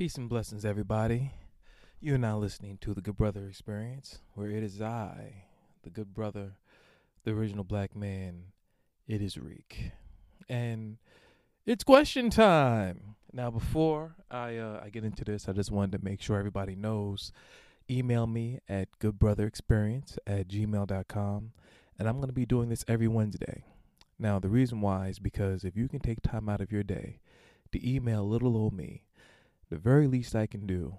Peace and blessings, everybody. You are now listening to the Good Brother Experience, where it is I, the Good Brother, the original black man. It is Reek, and it's question time. Now, before I uh, I get into this, I just wanted to make sure everybody knows. Email me at goodbrotherexperience at gmail.com, and I'm going to be doing this every Wednesday. Now, the reason why is because if you can take time out of your day to email little old me, the very least I can do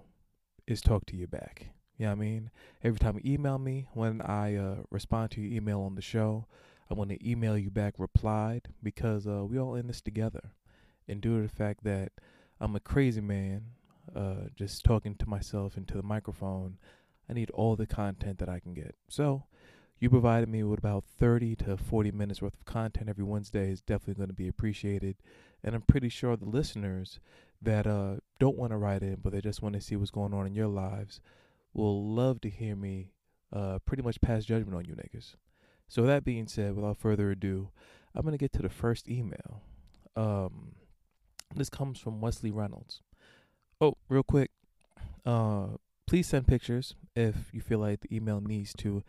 is talk to you back. You know what I mean? Every time you email me, when I uh, respond to your email on the show, I want to email you back replied because uh, we all in this together. And due to the fact that I'm a crazy man, uh, just talking to myself into the microphone, I need all the content that I can get. So, you provided me with about 30 to 40 minutes worth of content every Wednesday is definitely going to be appreciated. And I'm pretty sure the listeners that uh, don't want to write in, but they just want to see what's going on in your lives, will love to hear me uh, pretty much pass judgment on you niggas. So, that being said, without further ado, I'm going to get to the first email. Um, this comes from Wesley Reynolds. Oh, real quick, uh, please send pictures if you feel like the email needs to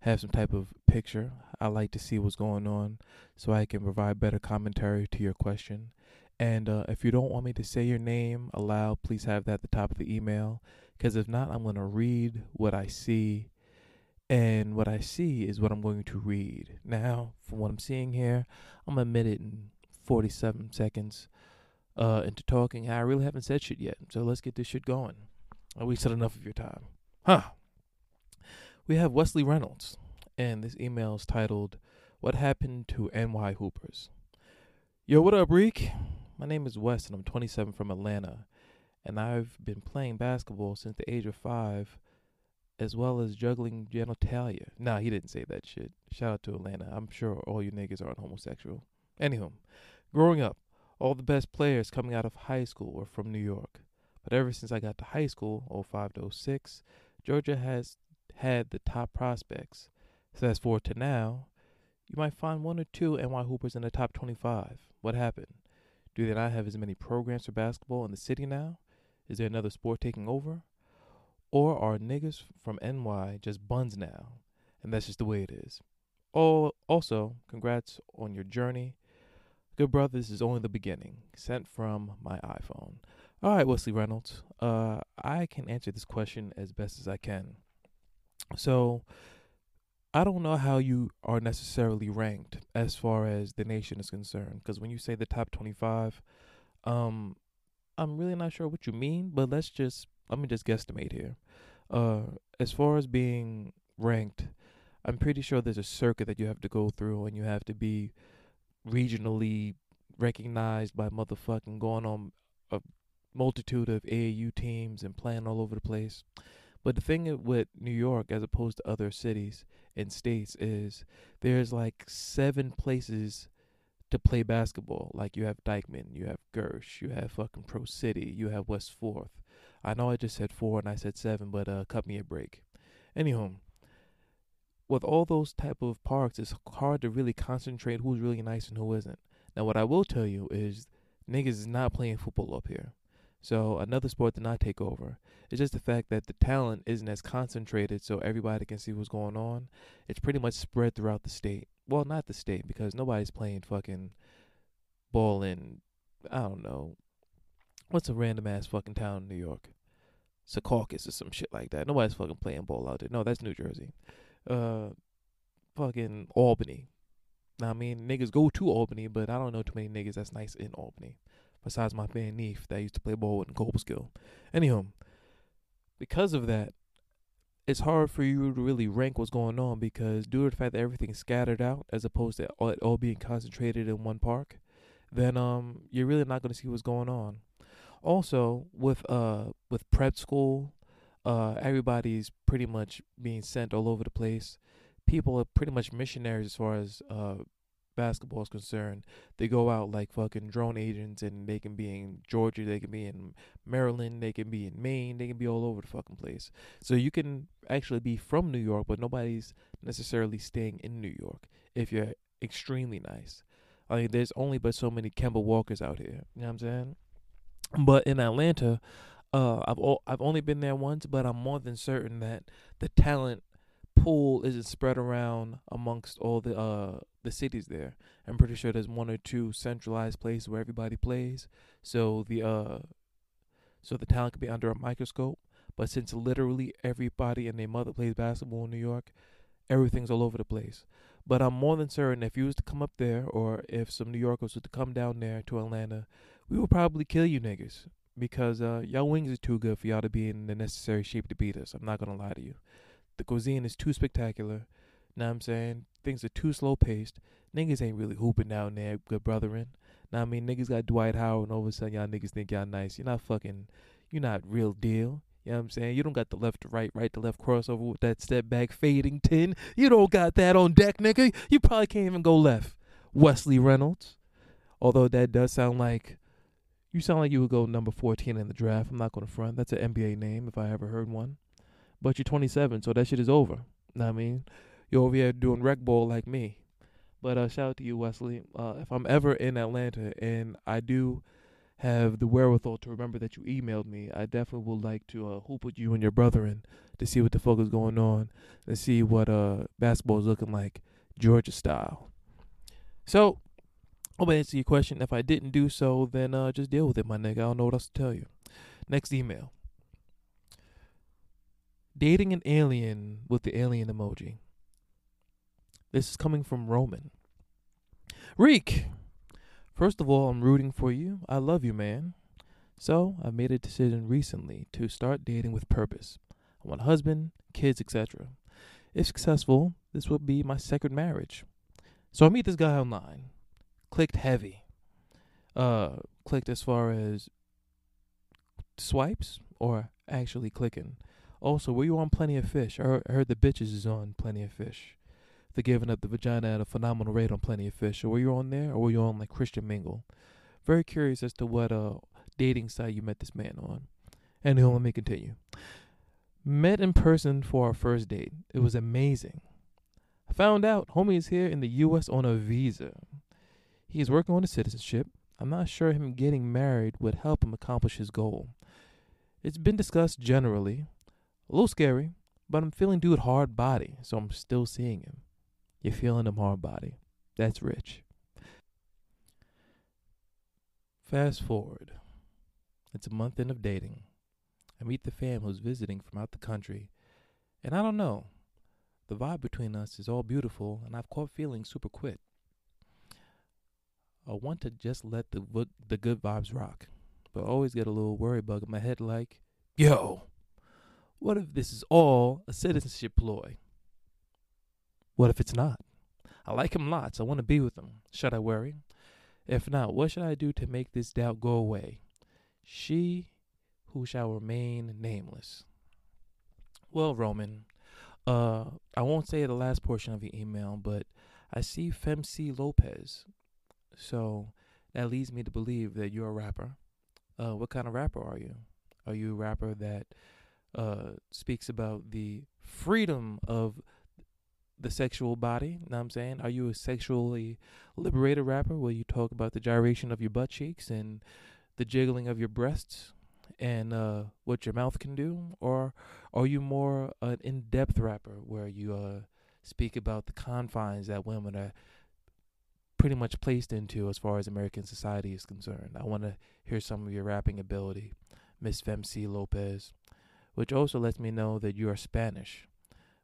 have some type of picture. I like to see what's going on so I can provide better commentary to your question. And uh, if you don't want me to say your name aloud, please have that at the top of the email. Because if not, I'm going to read what I see. And what I see is what I'm going to read. Now, from what I'm seeing here, I'm admit it in 47 seconds uh, into talking. I really haven't said shit yet. So let's get this shit going. We said enough of your time. Huh. We have Wesley Reynolds. And this email is titled, What Happened to NY Hoopers? Yo, what up, Reek? My name is Wes, and I'm 27 from Atlanta. And I've been playing basketball since the age of five, as well as juggling genitalia. Nah, he didn't say that shit. Shout out to Atlanta. I'm sure all you niggas aren't homosexual. Anywho, growing up, all the best players coming out of high school were from New York. But ever since I got to high school, 05 to 06, Georgia has had the top prospects. So as for to now, you might find one or two NY Hoopers in the top 25. What happened? Do they not have as many programs for basketball in the city now? Is there another sport taking over? Or are niggas from NY just buns now? And that's just the way it is. Oh, also, congrats on your journey. Good brother, this is only the beginning. Sent from my iPhone. All right, Wesley Reynolds. Uh, I can answer this question as best as I can. So, I don't know how you are necessarily ranked as far as the nation is concerned. Because when you say the top 25, um, I'm really not sure what you mean, but let's just, let me just guesstimate here. Uh, as far as being ranked, I'm pretty sure there's a circuit that you have to go through and you have to be regionally recognized by motherfucking going on a multitude of AAU teams and playing all over the place. But the thing with New York, as opposed to other cities and states, is there's like seven places to play basketball. Like you have Dyckman, you have Gersh, you have fucking Pro City, you have West Fourth. I know I just said four and I said seven, but uh, cut me a break. Anywho, with all those type of parks, it's hard to really concentrate who's really nice and who isn't. Now, what I will tell you is niggas is not playing football up here. So another sport did not take over. It's just the fact that the talent isn't as concentrated so everybody can see what's going on. It's pretty much spread throughout the state. Well, not the state because nobody's playing fucking ball in I don't know. What's a random ass fucking town in New York? Secaucus or some shit like that. Nobody's fucking playing ball out there. No, that's New Jersey. Uh fucking Albany. I mean niggas go to Albany, but I don't know too many niggas that's nice in Albany besides my man Neef that used to play ball with in Cobleskill. Anyhow, because of that, it's hard for you to really rank what's going on because due to the fact that everything's scattered out as opposed to all, all being concentrated in one park, then um you're really not going to see what's going on. Also, with uh with prep school, uh everybody's pretty much being sent all over the place. People are pretty much missionaries as far as uh basketball is concerned, they go out like fucking drone agents and they can be in Georgia, they can be in Maryland, they can be in Maine, they can be all over the fucking place. So you can actually be from New York, but nobody's necessarily staying in New York if you're extremely nice. Mean, there's only but so many Kemba Walkers out here. You know what I'm saying? But in Atlanta, Uh, I've o- I've only been there once, but I'm more than certain that the talent pool isn't spread around amongst all the uh the cities there. I'm pretty sure there's one or two centralized places where everybody plays, so the uh so the talent could be under a microscope. But since literally everybody and their mother plays basketball in New York, everything's all over the place. But I'm more than certain if you was to come up there, or if some New Yorkers were to come down there to Atlanta, we would probably kill you niggas because uh, y'all wings are too good for y'all to be in the necessary shape to beat us. I'm not gonna lie to you. The cuisine is too spectacular. Know I'm saying? Things are too slow paced. Niggas ain't really hooping down there, good brotherin. Now I mean niggas got Dwight Howard and all of a sudden y'all niggas think y'all nice. You're not fucking you're not real deal. You know what I'm saying? You don't got the left to right, right to left crossover with that step back fading tin. You don't got that on deck, nigga. You probably can't even go left. Wesley Reynolds. Although that does sound like you sound like you would go number 14 in the draft. I'm not going to front. That's an NBA name if I ever heard one. But you're 27, so that shit is over. I mean? You're over here doing rec ball like me. But uh, shout out to you, Wesley. Uh, if I'm ever in Atlanta and I do have the wherewithal to remember that you emailed me, I definitely would like to uh, hoop with you and your brother in to see what the fuck is going on and see what uh basketball is looking like Georgia style. So, I'll answer your question. If I didn't do so, then uh, just deal with it, my nigga. I don't know what else to tell you. Next email. Dating an alien with the alien emoji. This is coming from Roman. Reek, first of all, I'm rooting for you. I love you, man. So, I made a decision recently to start dating with purpose. I want a husband, kids, etc. If successful, this will be my second marriage. So, I meet this guy online. Clicked heavy. Uh, clicked as far as swipes or actually clicking. Also, were you on Plenty of Fish? I heard, the bitches is on Plenty of Fish. They're giving up the vagina at a phenomenal rate on Plenty of Fish. So were you on there or were you on like Christian Mingle? Very curious as to what uh dating site you met this man on. Anyway, let me continue. Met in person for our first date. It was amazing. Found out homie is here in the US on a visa. He is working on his citizenship. I'm not sure him getting married would help him accomplish his goal. It's been discussed generally. A little scary, but I'm feeling dude hard body, so I'm still seeing him. You're feeling him hard body. That's rich. Fast forward. It's a month in of dating. I meet the fam who's visiting from out the country, and I don't know. The vibe between us is all beautiful, and I've caught feeling super quick. I want to just let the the good vibes rock, but I always get a little worry bug in my head like, yo, what if this is all a citizenship ploy? What if it's not? I like him lots. I want to be with him. Should I worry? If not, what should I do to make this doubt go away? She who shall remain nameless. Well, Roman, uh, I won't say the last portion of your email, but I see Femc Lopez. So that leads me to believe that you're a rapper. Uh, what kind of rapper are you? Are you a rapper that uh, speaks about the freedom of the sexual body? Know what I'm saying? Are you a sexually liberated rapper where you talk about the gyration of your butt cheeks and the jiggling of your breasts and uh, what your mouth can do? Or are you more an in depth rapper where you uh, speak about the confines that women are pretty much placed into as far as American society is concerned? I want to hear some of your rapping ability, Miss Femc Lopez, which also lets me know that you are Spanish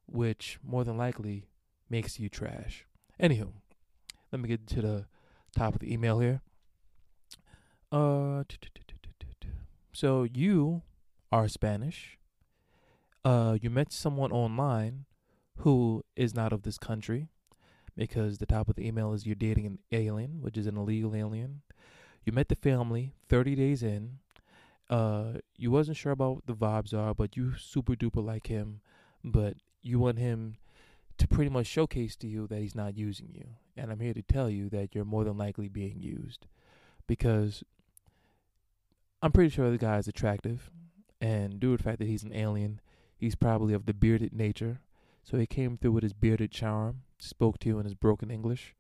which more than likely makes you trash. Anywho, let me get to the top of the email here. Uh, so you are Spanish. Uh, you met someone online who is not of this country because the top of the email is you're dating an alien, which is an illegal alien. You met the family 30 days in. Uh, you wasn't sure about what the vibes are, but you super duper like him. But you want him to pretty much showcase to you that he's not using you. And I'm here to tell you that you're more than likely being used because I'm pretty sure the guy is attractive. And due to the fact that he's an alien, he's probably of the bearded nature. So he came through with his bearded charm, spoke to you in his broken English,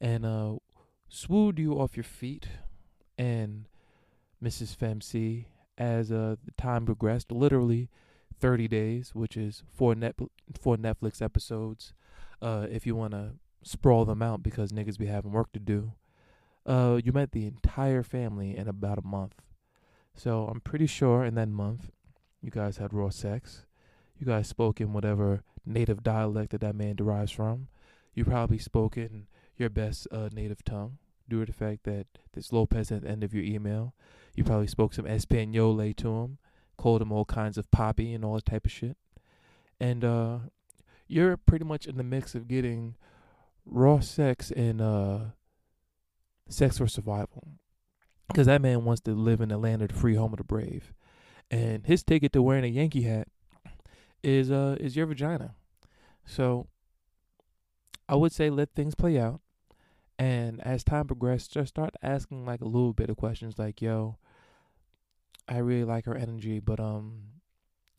and uh, swooned you off your feet. And Mrs. Femc, as uh, the time progressed, literally 30 days, which is four net four Netflix episodes. Uh, if you want to sprawl them out because niggas be having work to do. Uh, you met the entire family in about a month. So I'm pretty sure in that month, you guys had raw sex. You guys spoke in whatever native dialect that that man derives from. You probably spoke in your best uh, native tongue due to the fact that this Lopez at the end of your email. You probably spoke some Espanol to him, called him all kinds of poppy and all that type of shit. And uh, you're pretty much in the mix of getting raw sex and uh, sex for survival. Because that man wants to live in the land of the free, home of the brave. And his ticket to wearing a Yankee hat is uh is your vagina. So I would say let things play out. And as time progresses, just start asking like a little bit of questions like, yo, I really like her energy, but um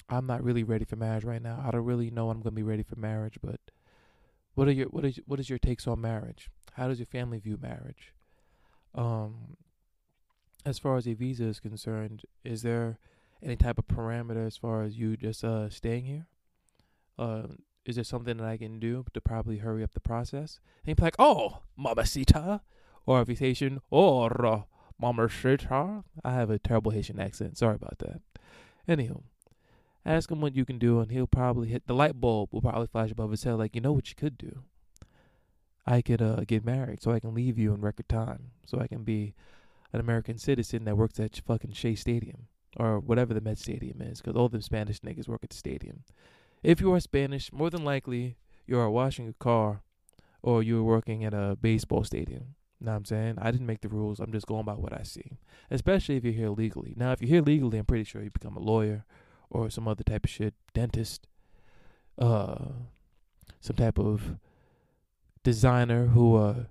I'm not really ready for marriage right now. I don't really know I'm gonna be ready for marriage, but what are your what is what is your takes on marriage? How does your family view marriage? Um as far as a visa is concerned, is there any type of parameter as far as you just uh staying here? Uh, is there something that I can do to probably hurry up the process? And be like, oh, mamacita. Or if he's Haitian, oh, mamacita. I have a terrible Haitian accent. Sorry about that. Anywho, ask him what you can do, and he'll probably hit the light bulb will probably flash above his head like, you know what you could do? I could uh, get married so I can leave you in record time, so I can be an American citizen that works at fucking Shea Stadium or whatever the Met Stadium is, because all the Spanish niggas work at the stadium. If you are Spanish, more than likely you are washing a car or you're working at a baseball stadium. You know what I'm saying? I didn't make the rules. I'm just going by what I see. Especially if you're here legally. Now, if you're here legally, I'm pretty sure you become a lawyer or some other type of shit, dentist, uh, some type of designer who uh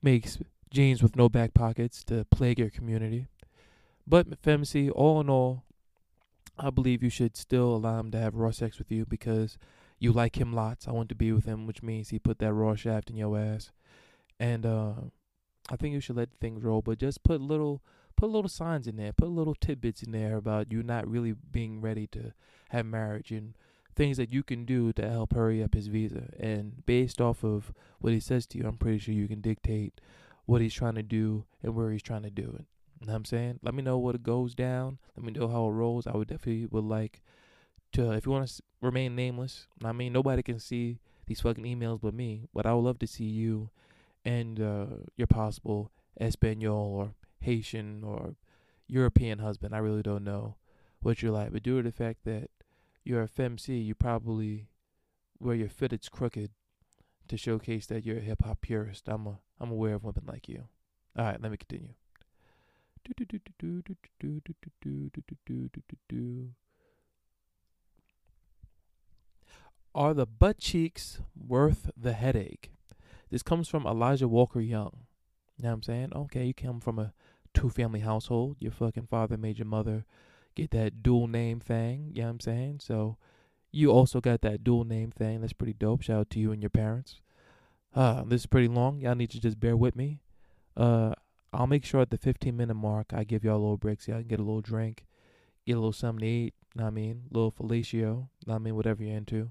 makes jeans with no back pockets to plague your community. But Femc, all in all, I believe you should still allow him to have raw sex with you because you like him lots. I want to be with him, which means he put that raw shaft in your ass. And uh, I think you should let things roll, but just put little put little signs in there, put little tidbits in there about you not really being ready to have marriage and things that you can do to help hurry up his visa. And based off of what he says to you, I'm pretty sure you can dictate what he's trying to do and where he's trying to do it. You know what I'm saying? Let me know what it goes down. Let me know how it rolls. I would definitely would like to, if you want to remain nameless, I mean, nobody can see these fucking emails but me, but I would love to see you and uh, your possible Espanol or Haitian or European husband. I really don't know what you're like, but due to the fact that you're a femc, you probably wear your fitteds crooked to showcase that you're a hip hop purist. I'm a I'm aware of women like you. All right, let me continue. Are the butt cheeks worth the headache? This comes from Elijah Walker Young. You know what I'm saying? Okay, you come from a two family household. Your fucking father made your mother get that dual name thing. You know what I'm saying? So you also got that dual name thing. That's pretty dope. Shout out to you and your parents. Uh, this is pretty long. Y'all need to just bear with me. Uh, I'll make sure at the 15 minute mark I give y'all a little break so y'all can get a little drink, get a little something to eat. I mean, a little fellatio. I mean, whatever you're into.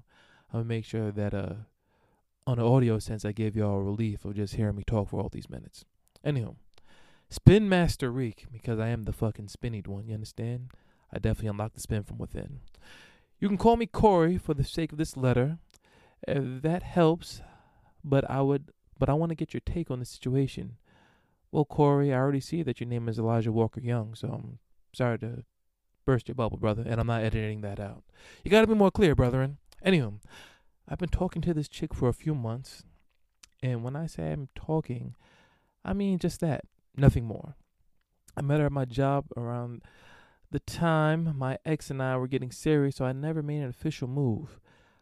Gonna make sure that uh, on the audio sense, I gave y'all a relief of just hearing me talk for all these minutes. Anywho, Spin Master Reek because I am the fucking spinnied one. You understand? I definitely unlock the spin from within. You can call me Corey for the sake of this letter. If that helps, but I would, but I want to get your take on the situation. Well, Corey, I already see that your name is Elijah Walker Young, so I'm sorry to burst your bubble, brother, and I'm not editing that out. You gotta be more clear, brethren. Anywho, I've been talking to this chick for a few months, and when I say I'm talking, I mean just that, nothing more. I met her at my job around the time my ex and I were getting serious, so I never made an official move.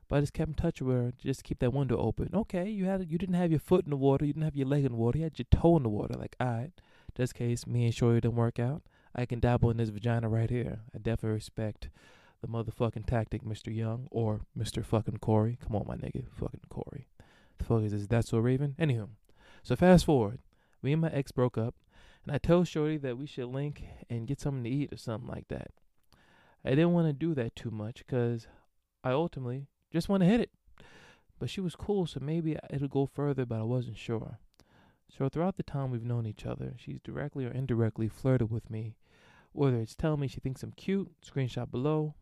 But I just kept in touch with her, just keep that window open. Okay, you had you didn't have your foot in the water, you didn't have your leg in the water, you had your toe in the water. Like, alright, this case, me and Shorty didn't work out. I can dabble in this vagina right here. I definitely respect the motherfucking tactic, Mr. Young or Mr. fucking Corey. Come on, my nigga, fucking Corey. The fuck is this? That so Raven? Anywho, so fast forward, me and my ex broke up, and I told Shorty that we should link and get something to eat or something like that. I didn't want to do that too much because I ultimately just want to hit it. But she was cool, so maybe it'll go further, but I wasn't sure. So throughout the time we've known each other, she's directly or indirectly flirted with me. Whether it's telling me she thinks I'm cute, screenshot below,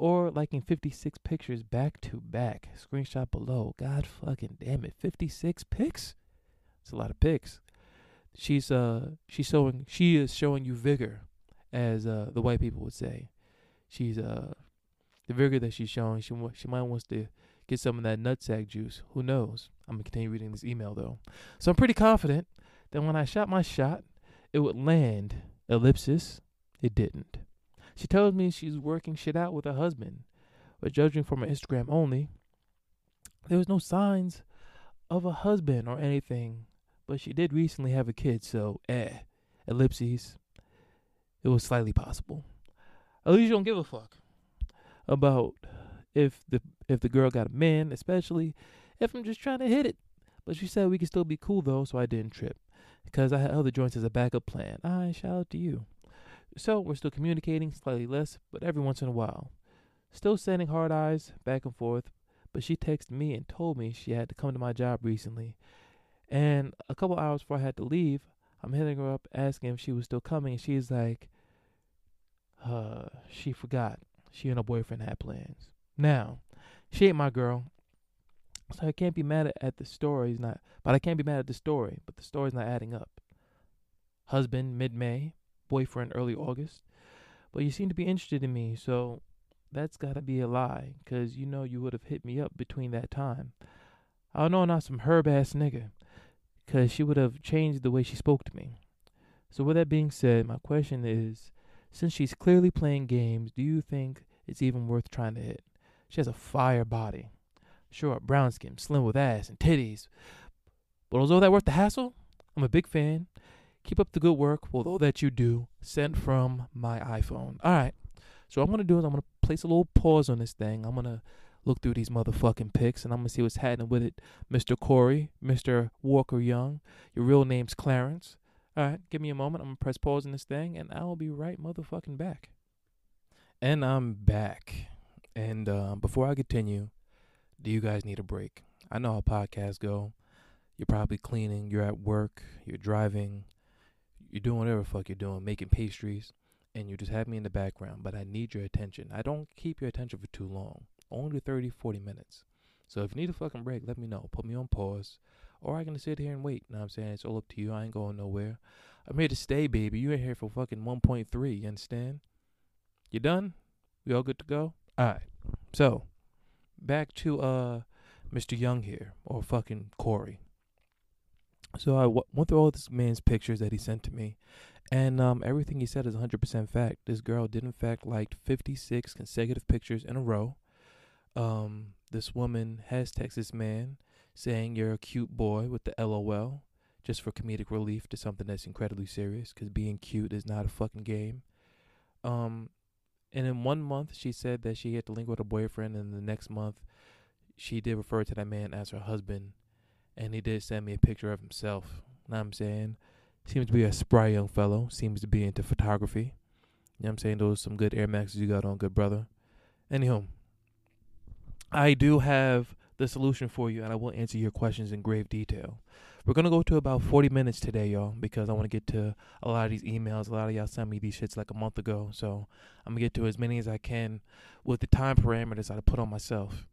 or liking 56 pictures back to back, screenshot below. God fucking damn it, 56 pics? It's a lot of pics. She's uh she's showing she is showing you vigor, as uh the white people would say. She's uh the vigor that she's showing. She she might wants to get some of that nutsack juice. Who knows? I'm gonna continue reading this email though. So I'm pretty confident that when I shot my shot, it would land. Ellipsis. It didn't. She tells me she's working shit out with her husband, but judging from her Instagram only, there was no signs of a husband or anything. But she did recently have a kid, so eh. Ellipses. It was slightly possible. At least you don't give a fuck about if the if the girl got a man, especially if I'm just trying to hit it. But she said we could still be cool though, so I didn't trip because I had other joints as a backup plan. I shout out to you. So we're still communicating, slightly less, but every once in a while. Still sending hard eyes back and forth, but she texted me and told me she had to come to my job recently. And a couple hours before I had to leave, I'm hitting her up asking if she was still coming, and she's like, uh, she forgot. She and her boyfriend had plans. Now, she ain't my girl. So I can't be mad at, the story. He's not, but I can't be mad at the story. But the story's not adding up. Husband mid May, boyfriend early August. But you seem to be interested in me, so that's gotta be a lie, 'cause you know you would have hit me up between that time. I know I'm not some herb ass nigga, 'cause she would have changed the way she spoke to me. So with that being said, my question is, since she's clearly playing games, do you think it's even worth trying to hit? She has a fire body. Sure, brown skin, slim with ass and titties. But was all that worth the hassle? I'm a big fan. Keep up the good work with all that you do. Sent from my iPhone. All right. So what I'm gonna do is I'm gonna place a little pause on this thing. I'm gonna look through these motherfucking pics and I'm gonna see what's happening with it. Mr. Corey, Mr. Walker Young. Your real name's Clarence. All right, give me a moment. I'm gonna press pause on this thing and I will be right motherfucking back. And I'm back. And uh, before I continue, do you guys need a break? I know how podcasts go. You're probably cleaning, you're at work, you're driving, you're doing whatever fuck you're doing, making pastries, and you just have me in the background, but I need your attention. I don't keep your attention for too long, only 30, 40 minutes. So if you need a fucking break, let me know. Put me on pause, or I can sit here and wait. You know what I'm saying? It's all up to you. I ain't going nowhere. I'm here to stay, baby. You ain't here for fucking 1.3. You understand? You done? We all good to go? All right. So, back to uh Mr. Young here, or fucking Corey. So I w- went through all this man's pictures that he sent to me, and um, everything he said is 100% fact. This girl did, in fact, like 56 consecutive pictures in a row. Um, this woman has this man saying, You're a cute boy with the LOL, just for comedic relief to something that's incredibly serious, because being cute is not a fucking game. Um, and in one month, she said that she had to link with a boyfriend, and the next month, she did refer to that man as her husband, and he did send me a picture of himself. You Know what I'm saying? Seems to be a spry young fellow. Seems to be into photography. You know what I'm saying? Those are some good Air Maxes you got on, good brother. Anyhow, I do have the solution for you, and I will answer your questions in grave detail. We're gonna go to about 40 minutes today, y'all, because I want to get to a lot of these emails. A lot of y'all sent me these shits like a month ago, so I'm gonna get to as many as I can with the time parameters I put on myself.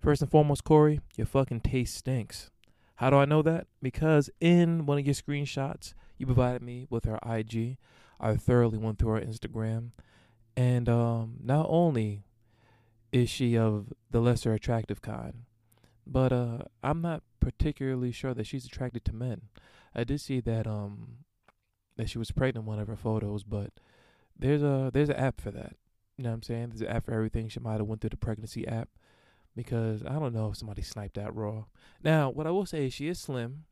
First and foremost, Corey, your fucking taste stinks. How do I know that? Because in one of your screenshots you provided me with her IG, I thoroughly went through her Instagram, and um, not only is she of the lesser attractive kind, but uh, I'm not particularly sure that she's attracted to men. I did see that um that she was pregnant in one of her photos, but there's a there's an app for that. You know what I'm saying? There's an app for everything. She might have went through the pregnancy app because I don't know if somebody sniped that raw. Now, what I will say is she is slim.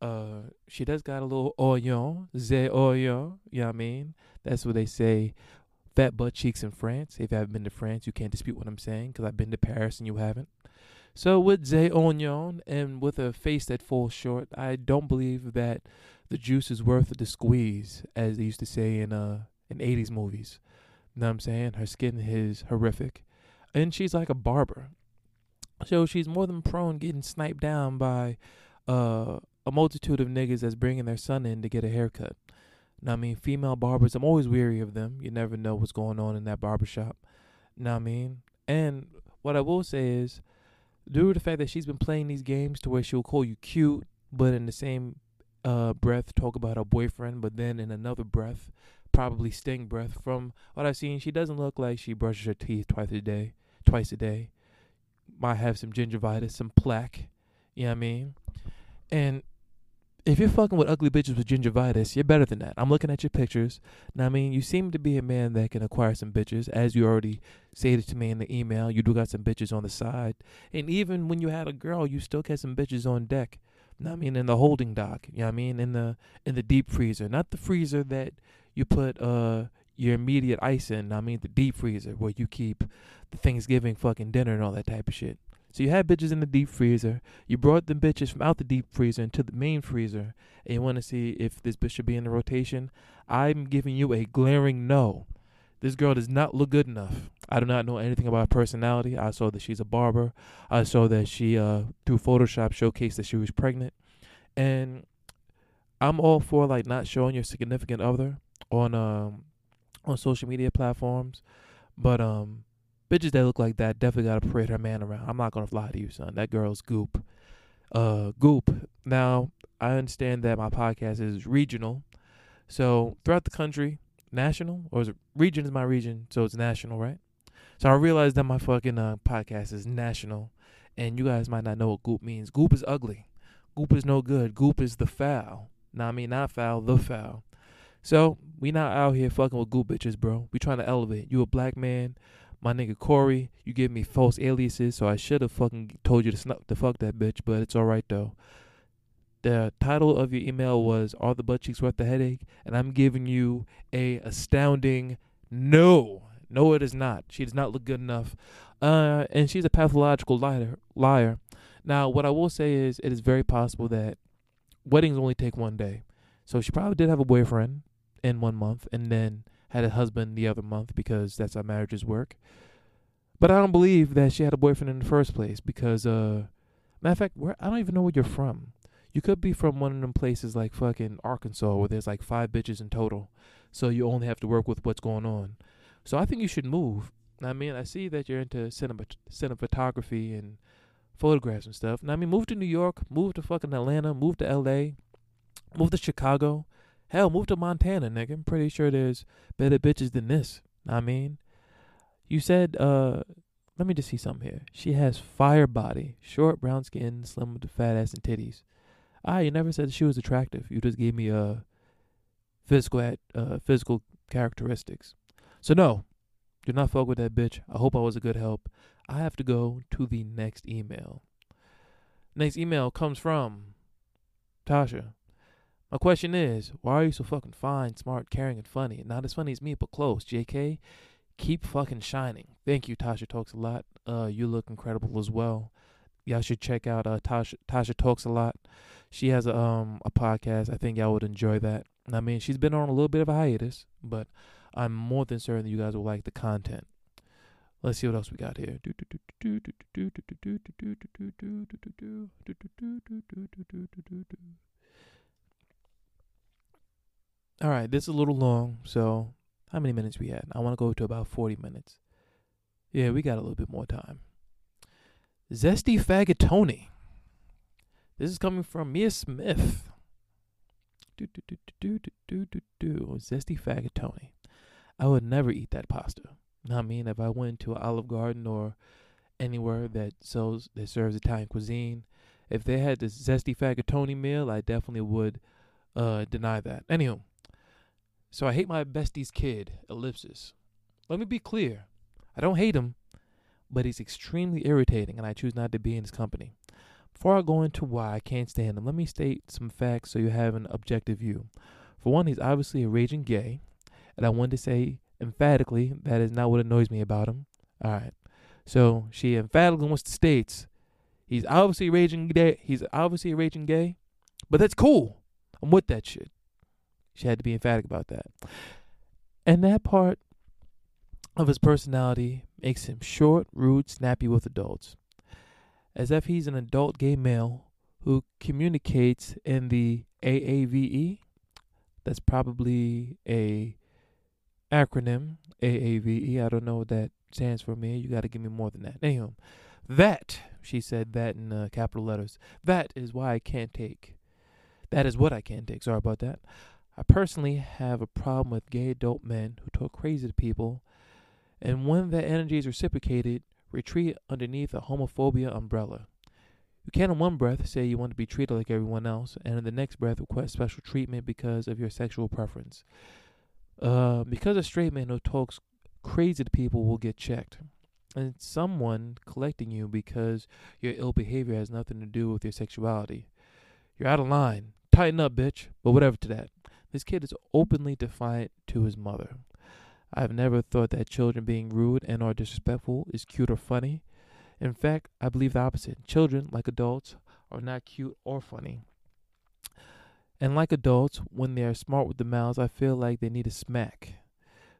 Uh, she does got a little oignon, ze oignon. You know what I mean? That's what they say. Fat butt cheeks in France. If you haven't been to France, you can't dispute what I'm saying because I've been to Paris and you haven't. So with Zay Onion and with a face that falls short, I don't believe that the juice is worth the squeeze, as they used to say in uh in '80s movies. You know what I'm saying? Her skin is horrific. And she's like a barber. So she's more than prone getting sniped down by uh, a multitude of niggas that's bringing their son in to get a haircut. Now, I mean, female barbers, I'm always weary of them. You never know what's going on in that barber shop. Now, I mean, and what I will say is, due to the fact that she's been playing these games to where she'll call you cute, but in the same uh, breath talk about her boyfriend, but then in another breath, probably sting breath. From what I've seen, she doesn't look like she brushes her teeth twice a day. Twice a day, might have some gingivitis, some plaque. You know what I mean? And if you're fucking with ugly bitches with gingivitis, you're better than that. I'm looking at your pictures. Now, I mean, you seem to be a man that can acquire some bitches, as you already stated to me in the email. You do got some bitches on the side, and even when you had a girl, you still got some bitches on deck. Now, I mean, in the holding dock. You know what I mean? In the in the deep freezer, not the freezer that you put uh your immediate ice in. I mean, the deep freezer where you keep the Thanksgiving fucking dinner and all that type of shit. So you had bitches in the deep freezer. You brought the bitches from out the deep freezer into the main freezer, and you want to see if this bitch should be in the rotation. I'm giving you a glaring no. This girl does not look good enough. I do not know anything about her personality. I saw that she's a barber. I saw that she, uh, through Photoshop, showcased that she was pregnant. And I'm all for like not showing your significant other on um on social media platforms, but um bitches that look like that definitely gotta parade her man around. I'm not gonna lie to you, son. That girl's goop. Uh, goop. Now I understand that my podcast is regional, so throughout the country, national or is it region is my region, so it's national, right? So I realized that my fucking uh, podcast is national, and you guys might not know what goop means. Goop is ugly. Goop is no good. Goop is the foul. Now I mean not foul, the foul. So we not out here fucking with goop bitches, bro. We trying to elevate. You a black man my nigga Corey, you give me false aliases, so I should have fucking told you to snuff to fuck that bitch, but it's alright though. The title of your email was Are the Butt Cheeks Worth the Headache? And I'm giving you a astounding no. No, it is not. She does not look good enough. Uh, and she's a pathological liar liar. Now, what I will say is it is very possible that weddings only take one day. So she probably did have a boyfriend in one month and then had a husband the other month because that's how marriages work. But I don't believe that she had a boyfriend in the first place because, uh, matter of fact, where I don't even know where you're from. You could be from one of them places like fucking Arkansas where there's like five bitches in total, so you only have to work with what's going on. So I think you should move. I mean, I see that you're into cinema, cinematography and photographs and stuff. Now, I mean, move to New York, move to fucking Atlanta, move to L.A., move to Chicago, Hell, move to Montana, nigga. I'm pretty sure there's better bitches than this. I mean, you said, uh, let me just see something here. She has fire body, short brown skin, slim with fat ass and titties. Ah, you never said she was attractive. You just gave me uh physical uh physical characteristics. So no, do not fuck with that bitch. I hope I was a good help. I have to go to the next email. Next email comes from Tasha. My question is, why are you so fucking fine, smart, caring, and funny? Not as funny as me, but close. JK, keep fucking shining. Thank you, Tasha Talks a Lot. Uh, you look incredible as well. Y'all should check out uh, Tasha. Tasha Talks a Lot. She has a um a podcast. I think y'all would enjoy that. I mean, she's been on a little bit of a hiatus, but I'm more than certain that you guys will like the content. Let's see what else we got here. All right, this is a little long, so how many minutes we had? I want to go to about 40 minutes. Yeah, we got a little bit more time. Zesty Faggotoni. This is coming from Mia Smith. Do, do, do, do, do, do, do, do. Zesty Faggotoni. I would never eat that pasta. I mean, if I went to Olive Garden or anywhere that sells that serves Italian cuisine, if they had the Zesty Faggotoni meal, I definitely would uh, deny that. Anywho, so I hate my bestie's kid, ellipsis. Let me be clear. I don't hate him, but he's extremely irritating and I choose not to be in his company. Before I go into why I can't stand him, let me state some facts so you have an objective view. For one, he's obviously a raging gay, and I want to say emphatically that is not what annoys me about him. All right. So she emphatically wants to state he's obviously raging gay. He's obviously a raging gay, but that's cool. I'm with that shit. She had to be emphatic about that. And that part of his personality makes him short, rude, snappy with adults. As if he's an adult gay male who communicates in the AAVE. That's probably a acronym, AAVE. I don't know what that stands for me. You got to give me more than that. Anyway, that, she said that in uh, capital letters, that is why I can't take. That is what I can't take. Sorry about that. I personally have a problem with gay adult men who talk crazy to people, and when that energy is reciprocated, retreat underneath a homophobia umbrella. You can't in one breath say you want to be treated like everyone else, and in the next breath request special treatment because of your sexual preference. Uh, because a straight man who talks crazy to people will get checked. And someone collecting you because your ill behavior has nothing to do with your sexuality. You're out of line. Tighten up, bitch. But whatever to that. This kid is openly defiant to his mother. I've never thought that children being rude and or disrespectful is cute or funny. In fact, I believe the opposite. Children, like adults, are not cute or funny. And like adults, when they are smart with the mouths, I feel like they need a smack.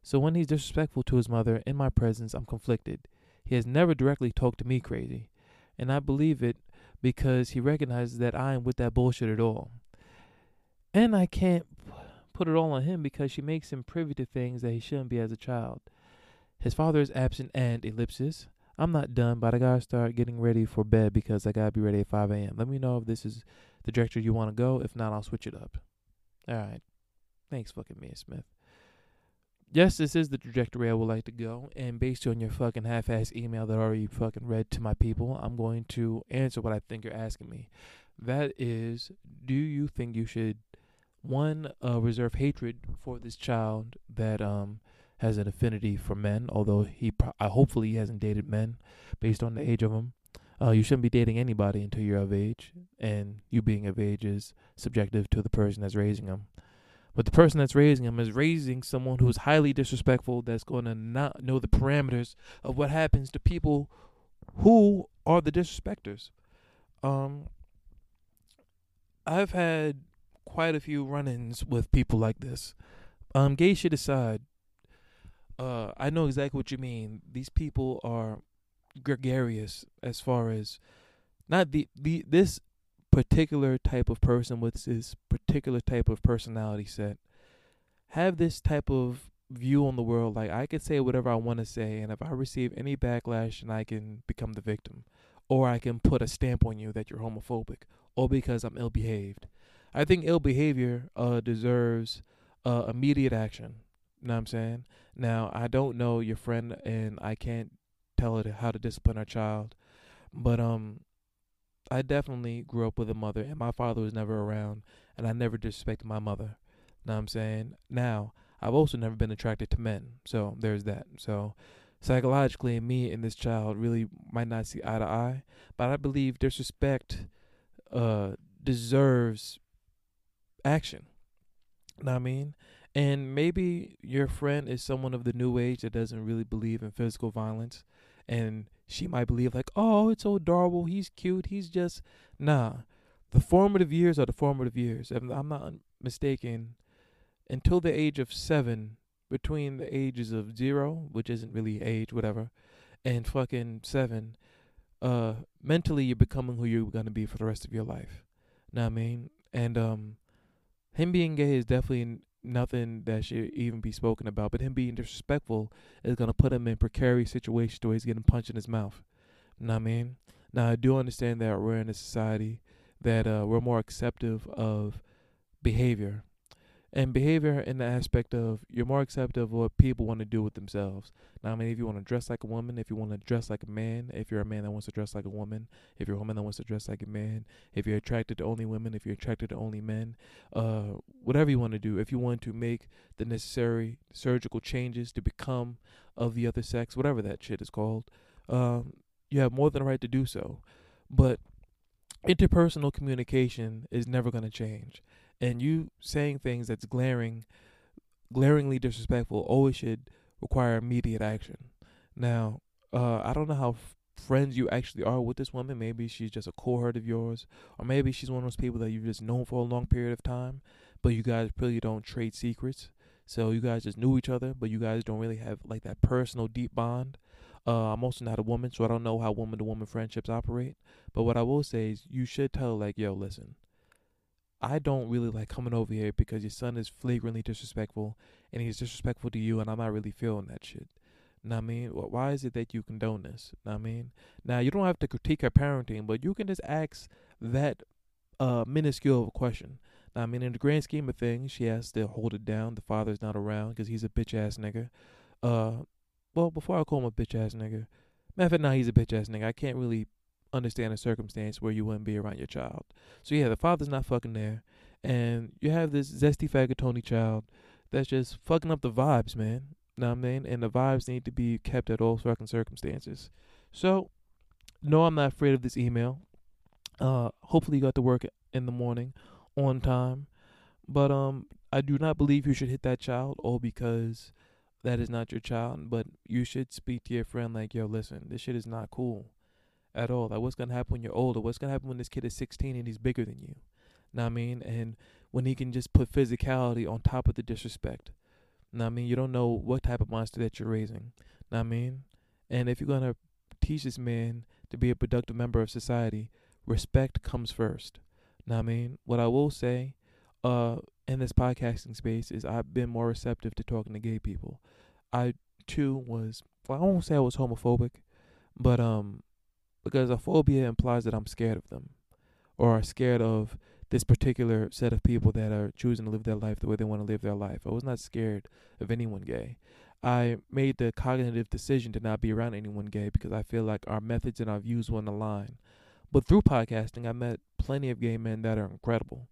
So when he's disrespectful to his mother in my presence, I'm conflicted. He has never directly talked to me crazy. And I believe it because he recognizes that I am with that bullshit at all. And I can't put it all on him because she makes him privy to things that he shouldn't be as a child. His father is absent and ellipsis. I'm not done, but I gotta start getting ready for bed because I gotta be ready at 5 a.m. Let me know if this is the direction you want to go. If not, I'll switch it up. All right. Thanks, fucking Mia Smith. Yes, this is the trajectory I would like to go, and based on your fucking half-ass email that I already fucking read to my people, I'm going to answer what I think you're asking me. That is, do you think you should one uh, reserve hatred for this child that um has an affinity for men, although he pro- uh, hopefully he hasn't dated men based on the age of them. Uh, you shouldn't be dating anybody until you're of age, and you being of age is subjective to the person that's raising them. But the person that's raising them is raising someone who's highly disrespectful, that's going to not know the parameters of what happens to people who are the disrespecters. Um, I've had quite a few run-ins with people like this. Um, gay shit aside, uh, I know exactly what you mean. These people are gregarious as far as not the the this particular type of person with this particular type of personality set have this type of view on the world like I can say whatever I want to say and if I receive any backlash and I can become the victim or I can put a stamp on you that you're homophobic or because I'm ill behaved. I think ill behavior uh deserves uh immediate action. You know what I'm saying? Now, I don't know your friend and I can't tell her how to discipline her child. But um I definitely grew up with a mother and my father was never around and I never disrespected my mother. You Know what I'm saying? Now, I've also never been attracted to men. So there's that. So psychologically me and this child really might not see eye to eye. But I believe disrespect uh deserves action. I mean? And maybe your friend is someone of the new age that doesn't really believe in physical violence. And she might believe, like, oh, it's so adorable. He's cute. He's just. Nah. The formative years are the formative years. If I'm not mistaken, until the age of seven, between the ages of zero, which isn't really age, whatever, and fucking seven, uh, mentally you're becoming who you're gonna be for the rest of your life. Know what I mean? And um, him being gay is definitely nothing that should even be spoken about. But him being disrespectful is gonna put him in precarious situations where he's getting punched in his mouth. You know what I mean? Now I do understand that we're in a society that uh, we're more acceptive of behavior and behavior in the aspect of you're more accepting of what people want to do with themselves. Now, I mean, if you want to dress like a woman, if you want to dress like a man, if you're a man that wants to dress like a woman, if you're a woman that wants to dress like a man, if you're attracted to only women, if you're attracted to only men, uh, whatever you want to do, if you want to make the necessary surgical changes to become of the other sex, whatever that shit is called, um, you have more than a right to do so. But interpersonal communication is never going to change and you saying things that's glaring, glaringly disrespectful always should require immediate action. Now, uh, I don't know how f- friends you actually are with this woman. Maybe she's just a cohort of yours, or maybe she's one of those people that you've just known for a long period of time, but you guys really don't trade secrets. So you guys just knew each other, but you guys don't really have like that personal deep bond. Uh, I'm also not a woman, so I don't know how woman to woman friendships operate. But what I will say is, you should tell like, yo, listen, I don't really like coming over here because your son is flagrantly disrespectful and he's disrespectful to you, and I'm not really feeling that shit. Know I mean? Why is it that you condone this? Know I mean? Now, you don't have to critique her parenting, but you can just ask that uh, minuscule of a question. Now, I mean, in the grand scheme of things, she has to hold it down. The father's not around because he's a bitch ass nigga. Uh, well, before I call him a bitch ass nigga, matter of fact, now he's a bitch ass nigga. I can't really understand a circumstance where you wouldn't be around your child. So yeah, the father's not fucking there, and you have this zesty faggotony child that's just fucking up the vibes, man. Know what I mean? And the vibes need to be kept at all fucking circumstances. So, no, I'm not afraid of this email. Uh, hopefully you got to work in the morning on time. But um, I do not believe you should hit that child all because that is not your child. But you should speak to your friend like, yo, listen, this shit is not cool at all. Like, what's gonna happen when you're older? What's gonna happen when this kid is 16 and he's bigger than you? Know what I mean? And when he can just put physicality on top of the disrespect. Know I mean? You don't know what type of monster that you're raising. Know I mean? And if you're gonna teach this man to be a productive member of society, respect comes first. Know I mean? What I will say, uh, in this podcasting space is I've been more receptive to talking to gay people. I too was well, I won't say I was homophobic, but um because a phobia implies that I'm scared of them or are scared of this particular set of people that are choosing to live their life the way they want to live their life. I was not scared of anyone gay. I made the cognitive decision to not be around anyone gay because I feel like our methods and our views not align. But through podcasting, I met plenty of gay men that are incredible.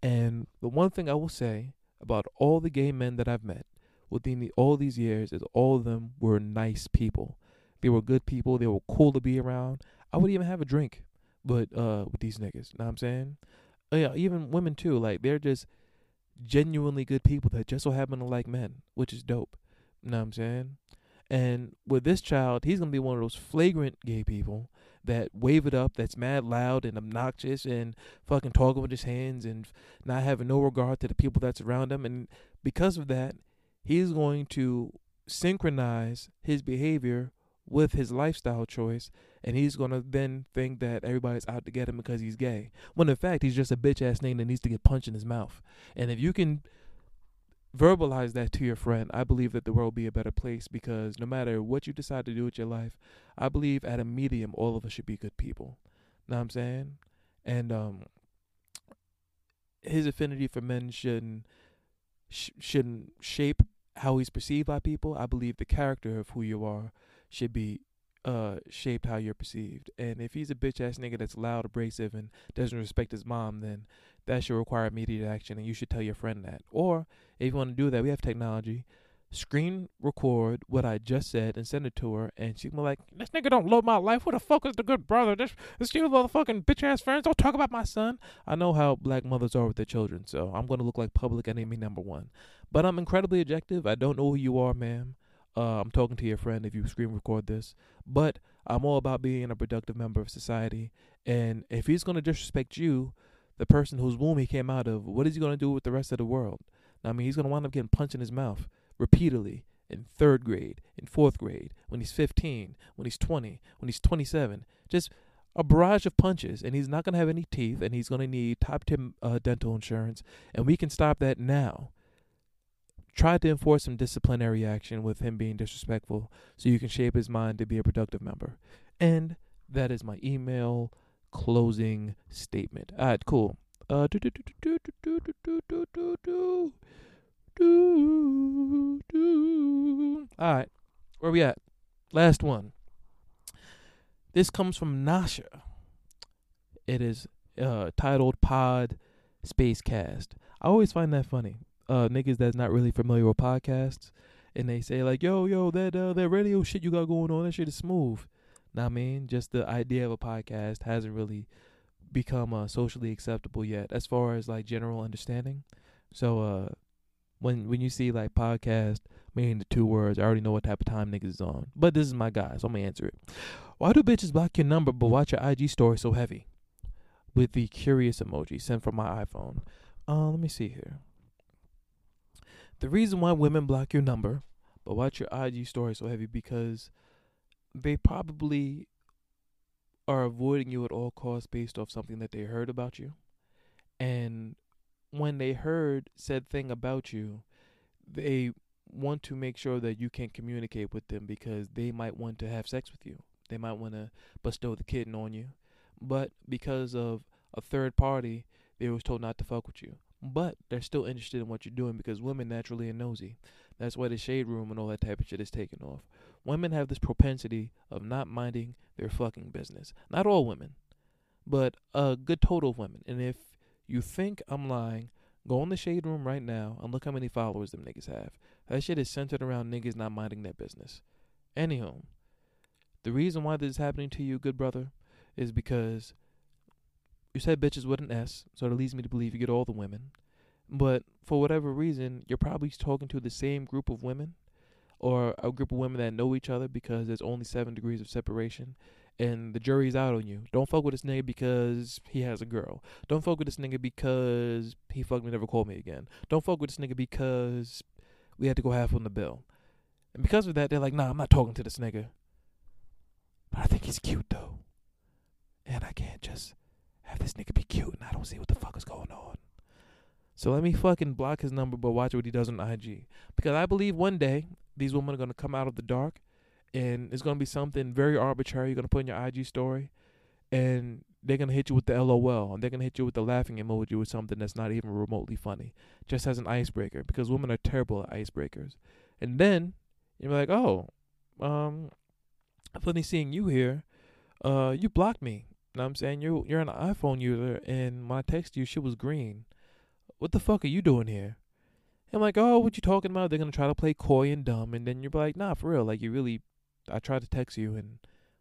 And the one thing I will say about all the gay men that I've met within the, all these years is all of them were nice people. They were good people. They were cool to be around. I would even have a drink, but uh, with these niggas. Know what I'm saying? Uh, yeah, even women too. Like they're just genuinely good people that just so happen to like men, which is dope. You know what I'm saying? And with this child, he's gonna be one of those flagrant gay people that wave it up, that's mad loud and obnoxious and fucking talking with his hands and not having no regard to the people that's around him. And because of that, he's going to synchronize his behavior with his lifestyle choice, and he's gonna then think that everybody's out to get him because he's gay. When in fact he's just a bitch ass nigga that needs to get punched in his mouth. And if you can verbalize that to your friend, I believe that the world will be a better place because no matter what you decide to do with your life, I believe at a medium all of us should be good people. Know what I'm saying? And um his affinity for men shouldn't sh- shouldn't shape how he's perceived by people. I believe the character of who you are should be uh shaped how you're perceived. And if he's a bitch ass nigga that's loud, abrasive, and doesn't respect his mom, then that should require immediate action, and you should tell your friend that. Or if you want to do that, we have technology. Screen record what I just said and send it to her, and she'll be like, "This nigga don't love my life. What the fuck is the good brother? This this you motherfucking bitch ass friends don't talk about my son." I know how black mothers are with their children, so I'm gonna look like public enemy number one. But I'm incredibly objective. I don't know who you are, ma'am. Uh, I'm talking to your friend if you screen record this. But I'm all about being a productive member of society. And if he's going to disrespect you, the person whose womb he came out of, what is he going to do with the rest of the world? I mean, he's going to wind up getting punched in his mouth repeatedly in third grade, in fourth grade, when he's 15, when he's 20, when he's 27. Just a barrage of punches, and he's not going to have any teeth, and he's going to need top tier uh, dental insurance. And we can stop that now tried to enforce some disciplinary action with him being disrespectful so you can shape his mind to be a productive member. And that is my email closing statement. All right, cool. Uh. All right, where we at? Last one. This comes from Nasha. It is uh, titled Pod Spacecast. I always find that funny uh niggas that's not really familiar with podcasts and they say like, yo, yo, that uh, that radio shit you got going on, that shit is smooth. Now I mean, just the idea of a podcast hasn't really become uh, socially acceptable yet, as far as like general understanding. So uh, when when you see like podcast meaning the two words, I already know what type of time niggas is on. But this is my guy, so I'm gonna answer it. Why do bitches block your number but watch your IG story so heavy? With the curious emoji sent from my iPhone. Uh, let me see here. The reason why women block your number, but watch your IG story so heavy because they probably are avoiding you at all costs based off something that they heard about you. And when they heard said thing about you, they want to make sure that you can communicate with them because they might want to have sex with you. They might want to bestow the kitten on you. But because of a third party, they was told not to fuck with you. But they're still interested in what you're doing because women naturally are nosy. That's why the shade room and all that type of shit is taken off. Women have this propensity of not minding their fucking business. Not all women, but a good total of women. And if you think I'm lying, go in the shade room right now and look how many followers them niggas have. That shit is centered around niggas not minding their business. Anywho, the reason why this is happening to you, good brother, is because you said bitches with an S, so it leads me to believe you get all the women. But for whatever reason, you're probably talking to the same group of women or a group of women that know each other because there's only seven degrees of separation and the jury's out on you. Don't fuck with this nigga because he has a girl. Don't fuck with this nigga because he fucked me and never called me again. Don't fuck with this nigga because we had to go half on the bill. And because of that, they're like, nah, I'm not talking to this nigga. But I think he's cute though. And I can't just have this nigga be cute and I don't see what the fuck is going on. So let me fucking block his number, but watch what he does on IG. Because I believe one day these women are gonna come out of the dark and it's gonna be something very arbitrary you're gonna put in your IG story and they're gonna hit you with the LOL and they're gonna hit you with the laughing emoji with something that's not even remotely funny, just as an icebreaker because women are terrible at icebreakers. And then you're like, oh, um, funny seeing you here. Uh, you blocked me. Know what I'm saying you're you're an iPhone user, and when I text you, shit was green. What the fuck are you doing here? I'm like, oh, what you talking about? They're gonna try to play coy and dumb, and then you're like, nah, for real. Like you really, I tried to text you and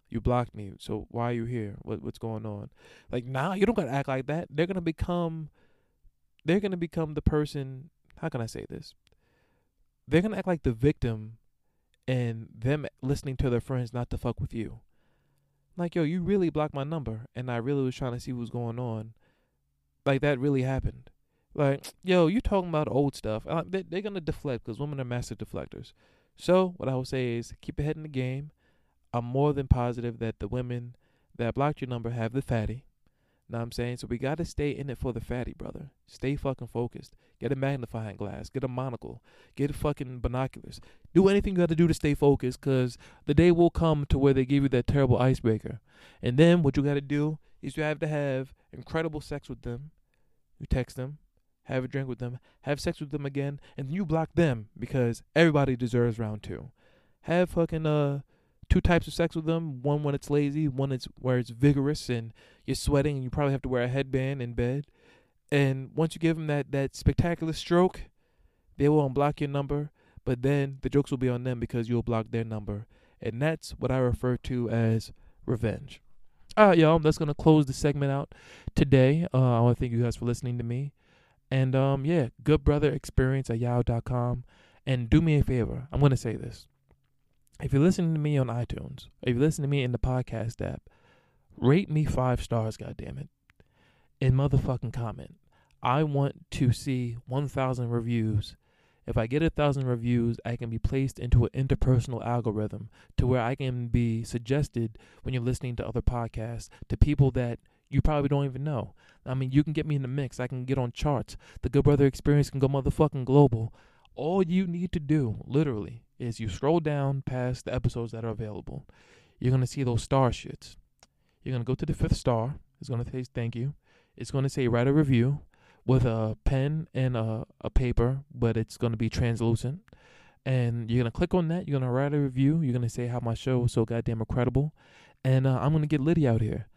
you blocked me. So why are you here? What what's going on? Like, nah, you don't gotta act like that. They're gonna become, they're gonna become the person. How can I say this? They're gonna act like the victim, and them listening to their friends not to fuck with you. Like, yo, you really blocked my number, and I really was trying to see what was going on. Like that really happened. Like, yo, you talking about old stuff. Uh, they, they're going to deflect because women are master deflectors. So, what I would say is keep ahead in the game. I'm more than positive that the women that blocked your number have the fatty. Know what I'm saying? So we got to stay in it for the fatty, brother. Stay fucking focused. Get a magnifying glass. Get a monocle. Get fucking binoculars. Do anything you got to do to stay focused because the day will come to where they give you that terrible icebreaker. And then what you got to do is you have to have incredible sex with them. You text them have a drink with them, have sex with them again, and you block them because everybody deserves round two. Have fucking uh two types of sex with them. One when it's lazy, one it's where it's vigorous and you're sweating and you probably have to wear a headband in bed. And once you give them that that spectacular stroke, they will unblock your number, but then the jokes will be on them because you'll block their number. And that's what I refer to as revenge. All right, y'all, that's going to close the segment out today. Uh, I want to thank you guys for listening to me. And um, yeah, good brother experience at yahoo.com. And do me a favor. I'm gonna say this. If you're listening to me on iTunes, if you listen to me in the podcast app, rate me five stars, goddamn it. In motherfucking comment. I want to see 1,000 reviews. If I get a thousand reviews, I can be placed into an interpersonal algorithm to where I can be suggested when you're listening to other podcasts to people that you probably don't even know. I mean, you can get me in the mix. I can get on charts. The Good Brother Experience can go motherfucking global. All you need to do, literally, is you scroll down past the episodes that are available. You're gonna see those star shits. You're gonna go to the fifth star. It's gonna say thank you. It's gonna say write a review with a pen and a, a paper, but it's gonna be translucent. And you're gonna click on that. You're gonna write a review. You're gonna say how my show is so goddamn incredible. And uh, I'm gonna get Liddy out here.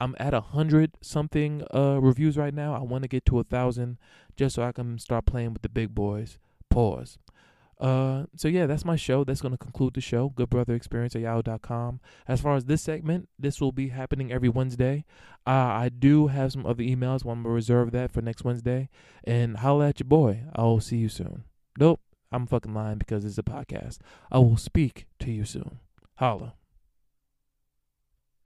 I'm at a hundred something uh, reviews right now. I want to get to a thousand just so I can start playing with the big boys. Pause. Uh, so yeah, that's my show. That's gonna conclude the show. Good Brother Experience at yahoo.com. As far as this segment, this will be happening every Wednesday. Uh, I do have some other emails. I'm gonna reserve that for next Wednesday. And holla at your boy. I'll see you soon. Nope, I'm fucking lying because it's a podcast. I will speak to you soon. Holla.